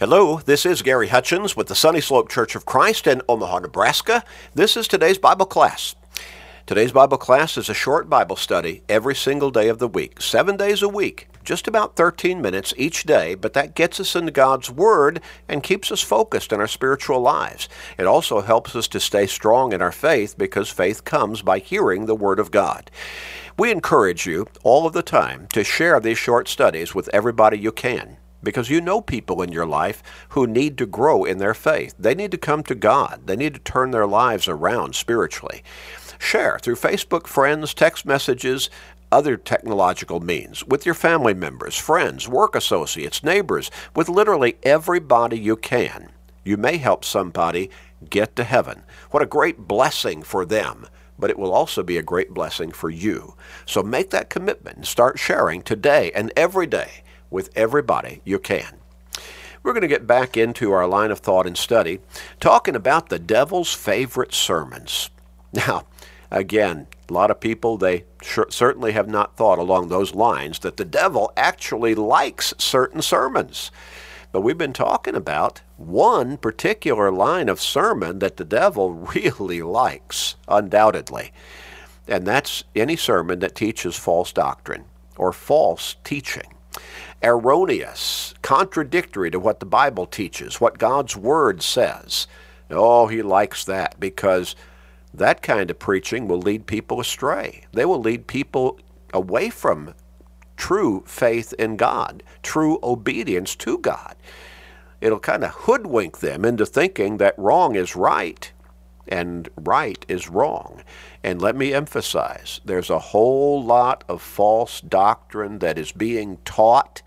Hello, this is Gary Hutchins with the Sunny Slope Church of Christ in Omaha, Nebraska. This is today's Bible class. Today's Bible class is a short Bible study every single day of the week, seven days a week, just about 13 minutes each day, but that gets us into God's Word and keeps us focused in our spiritual lives. It also helps us to stay strong in our faith because faith comes by hearing the Word of God. We encourage you all of the time to share these short studies with everybody you can because you know people in your life who need to grow in their faith. They need to come to God. They need to turn their lives around spiritually. Share through Facebook friends, text messages, other technological means, with your family members, friends, work associates, neighbors, with literally everybody you can. You may help somebody get to heaven. What a great blessing for them but it will also be a great blessing for you. So make that commitment and start sharing today and every day with everybody you can. We're going to get back into our line of thought and study, talking about the devil's favorite sermons. Now, again, a lot of people, they certainly have not thought along those lines that the devil actually likes certain sermons. But we've been talking about one particular line of sermon that the devil really likes, undoubtedly. And that's any sermon that teaches false doctrine or false teaching erroneous, contradictory to what the Bible teaches, what God's Word says. Oh, he likes that because that kind of preaching will lead people astray. They will lead people away from true faith in God, true obedience to God. It'll kind of hoodwink them into thinking that wrong is right and right is wrong. And let me emphasize there's a whole lot of false doctrine that is being taught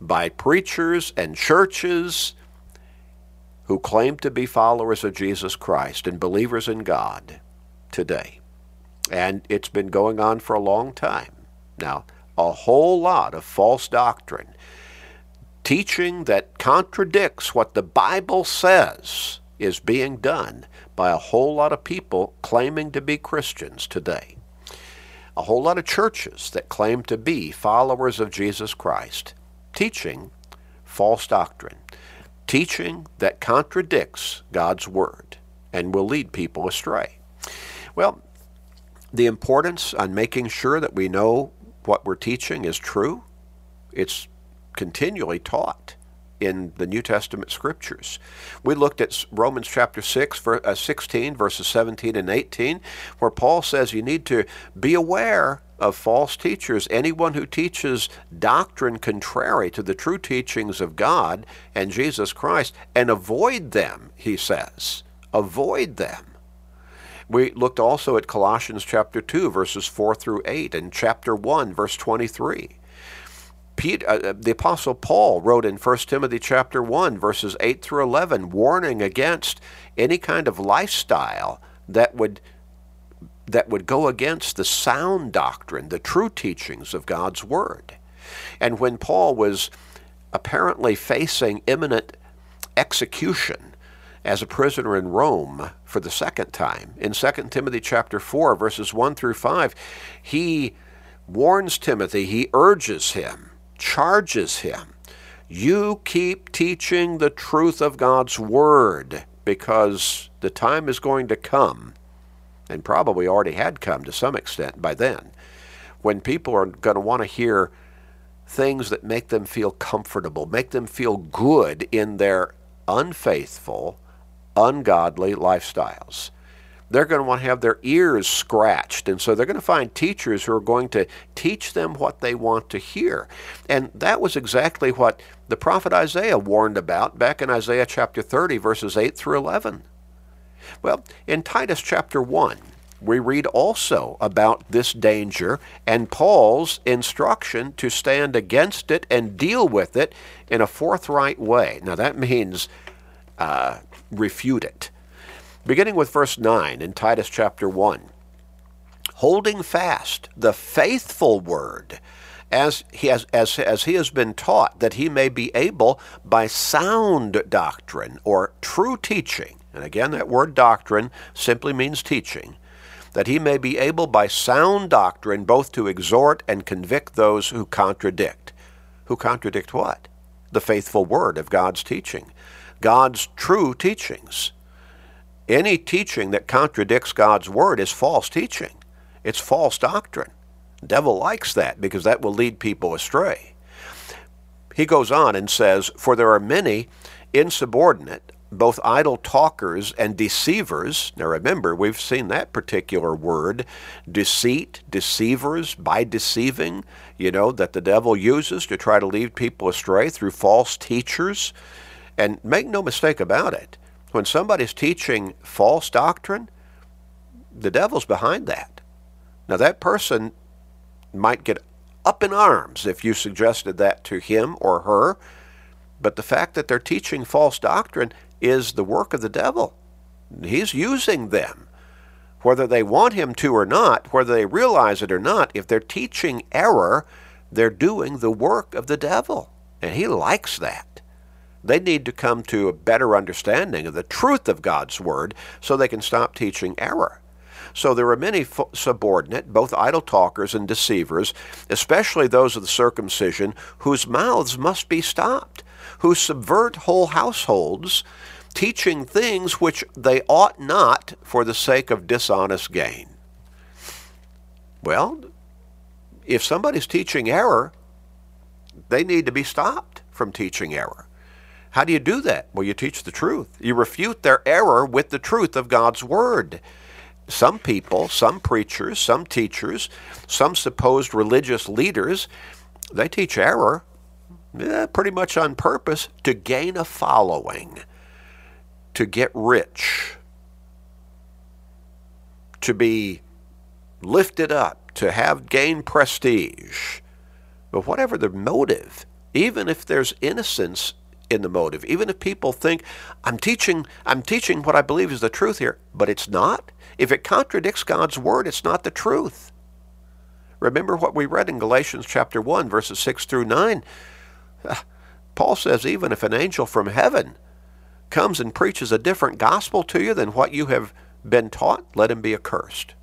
by preachers and churches who claim to be followers of Jesus Christ and believers in God today. And it's been going on for a long time. Now, a whole lot of false doctrine, teaching that contradicts what the Bible says is being done by a whole lot of people claiming to be Christians today. A whole lot of churches that claim to be followers of Jesus Christ, teaching false doctrine, teaching that contradicts God's Word and will lead people astray. Well, the importance on making sure that we know what we're teaching is true, it's continually taught in the New Testament scriptures. We looked at Romans chapter 6, uh, 16, verses 17 and 18, where Paul says you need to be aware of false teachers, anyone who teaches doctrine contrary to the true teachings of God and Jesus Christ, and avoid them, he says. Avoid them. We looked also at Colossians chapter 2, verses 4 through 8, and chapter 1, verse 23. Peter, uh, uh, the apostle Paul wrote in 1 Timothy chapter 1 verses 8 through 11 warning against any kind of lifestyle that would that would go against the sound doctrine, the true teachings of God's word. And when Paul was apparently facing imminent execution as a prisoner in Rome for the second time, in 2 Timothy chapter 4 verses 1 through 5, he warns Timothy, he urges him charges him. You keep teaching the truth of God's Word because the time is going to come, and probably already had come to some extent by then, when people are going to want to hear things that make them feel comfortable, make them feel good in their unfaithful, ungodly lifestyles they're going to want to have their ears scratched. And so they're going to find teachers who are going to teach them what they want to hear. And that was exactly what the prophet Isaiah warned about back in Isaiah chapter 30, verses 8 through 11. Well, in Titus chapter 1, we read also about this danger and Paul's instruction to stand against it and deal with it in a forthright way. Now, that means uh, refute it beginning with verse 9 in Titus chapter 1. Holding fast the faithful word as he has, as, as he has been taught, that he may be able by sound doctrine or true teaching, and again that word doctrine simply means teaching, that he may be able by sound doctrine both to exhort and convict those who contradict. Who contradict what? the faithful word of God's teaching, God's true teachings. Any teaching that contradicts God's word is false teaching. It's false doctrine. The devil likes that because that will lead people astray. He goes on and says, For there are many insubordinate, both idle talkers and deceivers. Now remember, we've seen that particular word, deceit, deceivers, by deceiving, you know, that the devil uses to try to lead people astray through false teachers. And make no mistake about it, when somebody's teaching false doctrine, the devil's behind that. Now, that person might get up in arms if you suggested that to him or her, but the fact that they're teaching false doctrine is the work of the devil. He's using them. Whether they want him to or not, whether they realize it or not, if they're teaching error, they're doing the work of the devil. And he likes that. They need to come to a better understanding of the truth of God's Word so they can stop teaching error. So there are many subordinate, both idle talkers and deceivers, especially those of the circumcision, whose mouths must be stopped, who subvert whole households, teaching things which they ought not for the sake of dishonest gain. Well, if somebody's teaching error, they need to be stopped from teaching error. How do you do that? Well, you teach the truth. You refute their error with the truth of God's Word. Some people, some preachers, some teachers, some supposed religious leaders, they teach error eh, pretty much on purpose to gain a following, to get rich, to be lifted up, to have gain prestige. But whatever the motive, even if there's innocence in the motive. Even if people think I'm teaching I'm teaching what I believe is the truth here, but it's not. If it contradicts God's word, it's not the truth. Remember what we read in Galatians chapter 1 verses 6 through 9. Paul says even if an angel from heaven comes and preaches a different gospel to you than what you have been taught, let him be accursed.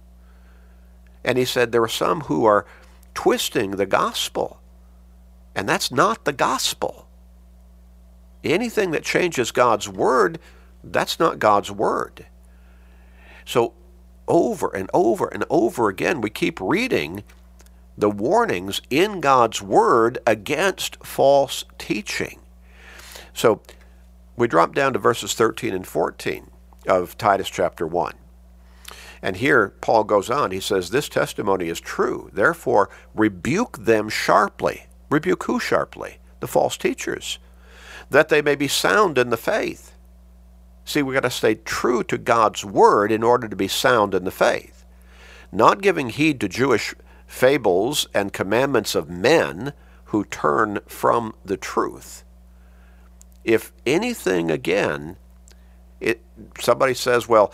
And he said there are some who are twisting the gospel. And that's not the gospel. Anything that changes God's word, that's not God's word. So over and over and over again, we keep reading the warnings in God's word against false teaching. So we drop down to verses 13 and 14 of Titus chapter 1. And here Paul goes on. He says, This testimony is true. Therefore, rebuke them sharply. Rebuke who sharply? The false teachers that they may be sound in the faith. See, we've got to stay true to God's word in order to be sound in the faith. Not giving heed to Jewish fables and commandments of men who turn from the truth. If anything, again, it, somebody says, well,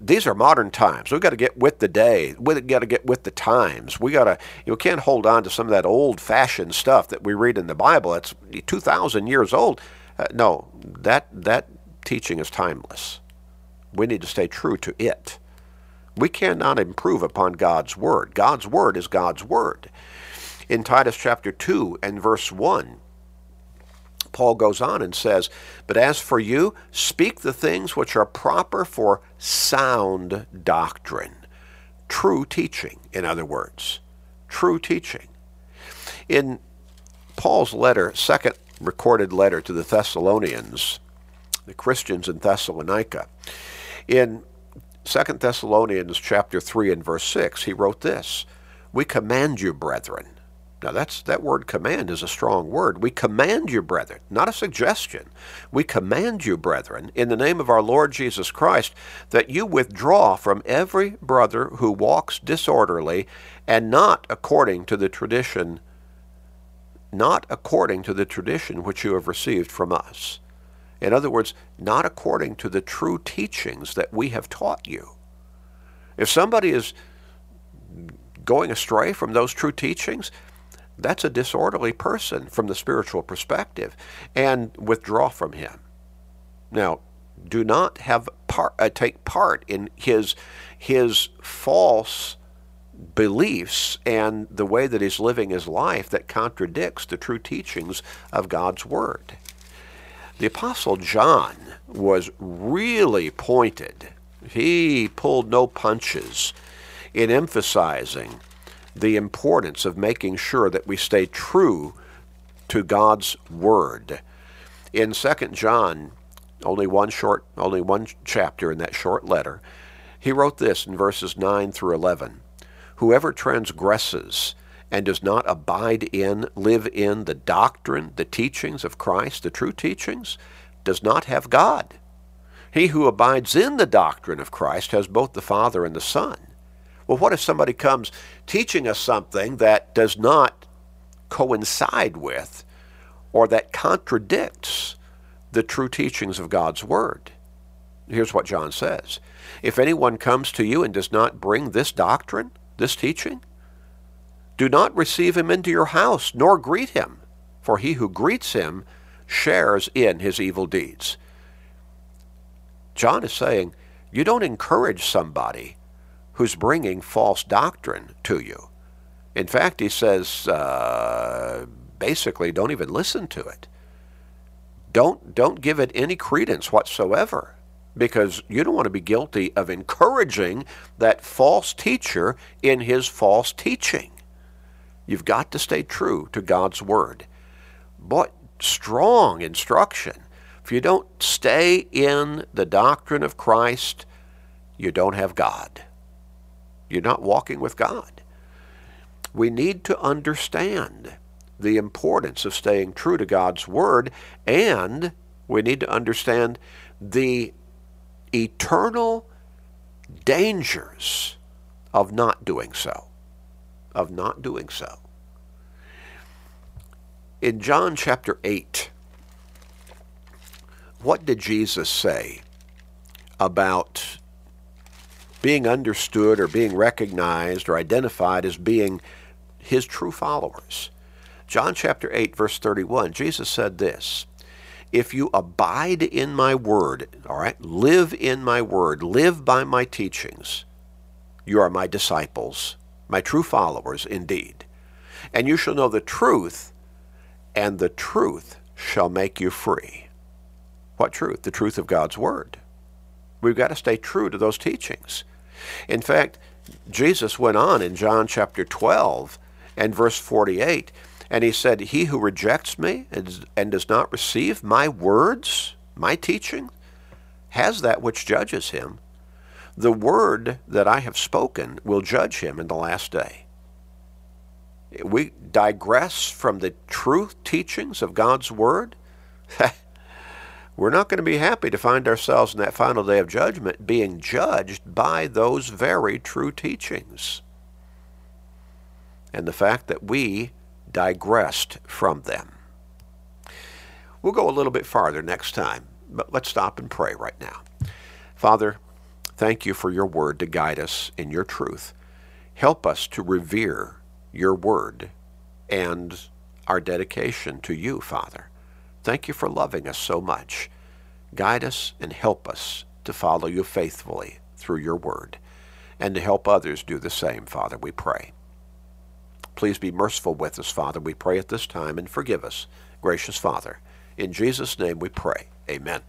these are modern times. We've got to get with the day. We've got to get with the times. We got to, you can't hold on to some of that old fashioned stuff that we read in the Bible. That's 2,000 years old. Uh, no, that, that teaching is timeless. We need to stay true to it. We cannot improve upon God's Word. God's Word is God's Word. In Titus chapter 2 and verse 1, Paul goes on and says, But as for you, speak the things which are proper for sound doctrine. True teaching, in other words. True teaching. In Paul's letter, second recorded letter to the Thessalonians, the Christians in Thessalonica, in 2 Thessalonians chapter 3 and verse 6, he wrote this, We command you, brethren, now that's that word command is a strong word. We command you, brethren, not a suggestion. We command you, brethren, in the name of our Lord Jesus Christ, that you withdraw from every brother who walks disorderly and not according to the tradition not according to the tradition which you have received from us. In other words, not according to the true teachings that we have taught you. If somebody is going astray from those true teachings, that's a disorderly person from the spiritual perspective, and withdraw from him. Now, do not have part, uh, take part in his his false beliefs and the way that he's living his life that contradicts the true teachings of God's Word. The Apostle John was really pointed. He pulled no punches in emphasizing the importance of making sure that we stay true to God's Word. In 2 John, only one short, only one chapter in that short letter, he wrote this in verses 9 through 11. Whoever transgresses and does not abide in, live in the doctrine, the teachings of Christ, the true teachings, does not have God. He who abides in the doctrine of Christ has both the Father and the Son. Well, what if somebody comes teaching us something that does not coincide with or that contradicts the true teachings of God's Word? Here's what John says If anyone comes to you and does not bring this doctrine, this teaching? Do not receive him into your house, nor greet him, for he who greets him shares in his evil deeds. John is saying, you don't encourage somebody who's bringing false doctrine to you. In fact, he says, uh, basically, don't even listen to it. Don't, don't give it any credence whatsoever because you don't want to be guilty of encouraging that false teacher in his false teaching. You've got to stay true to God's word. But strong instruction. If you don't stay in the doctrine of Christ, you don't have God. You're not walking with God. We need to understand the importance of staying true to God's word, and we need to understand the eternal dangers of not doing so. Of not doing so. In John chapter 8, what did Jesus say about being understood or being recognized or identified as being his true followers? John chapter 8, verse 31, Jesus said this if you abide in my word, all right, live in my word, live by my teachings, you are my disciples, my true followers indeed. And you shall know the truth, and the truth shall make you free. What truth? The truth of God's word. We've got to stay true to those teachings. In fact, Jesus went on in John chapter 12 and verse 48 and he said, He who rejects me and does not receive my words, my teaching, has that which judges him. The word that I have spoken will judge him in the last day. We digress from the truth teachings of God's word. We're not going to be happy to find ourselves in that final day of judgment being judged by those very true teachings. And the fact that we digressed from them. We'll go a little bit farther next time, but let's stop and pray right now. Father, thank you for your word to guide us in your truth. Help us to revere your word and our dedication to you, Father. Thank you for loving us so much. Guide us and help us to follow you faithfully through your word and to help others do the same, Father, we pray. Please be merciful with us, Father. We pray at this time and forgive us, gracious Father. In Jesus' name we pray. Amen.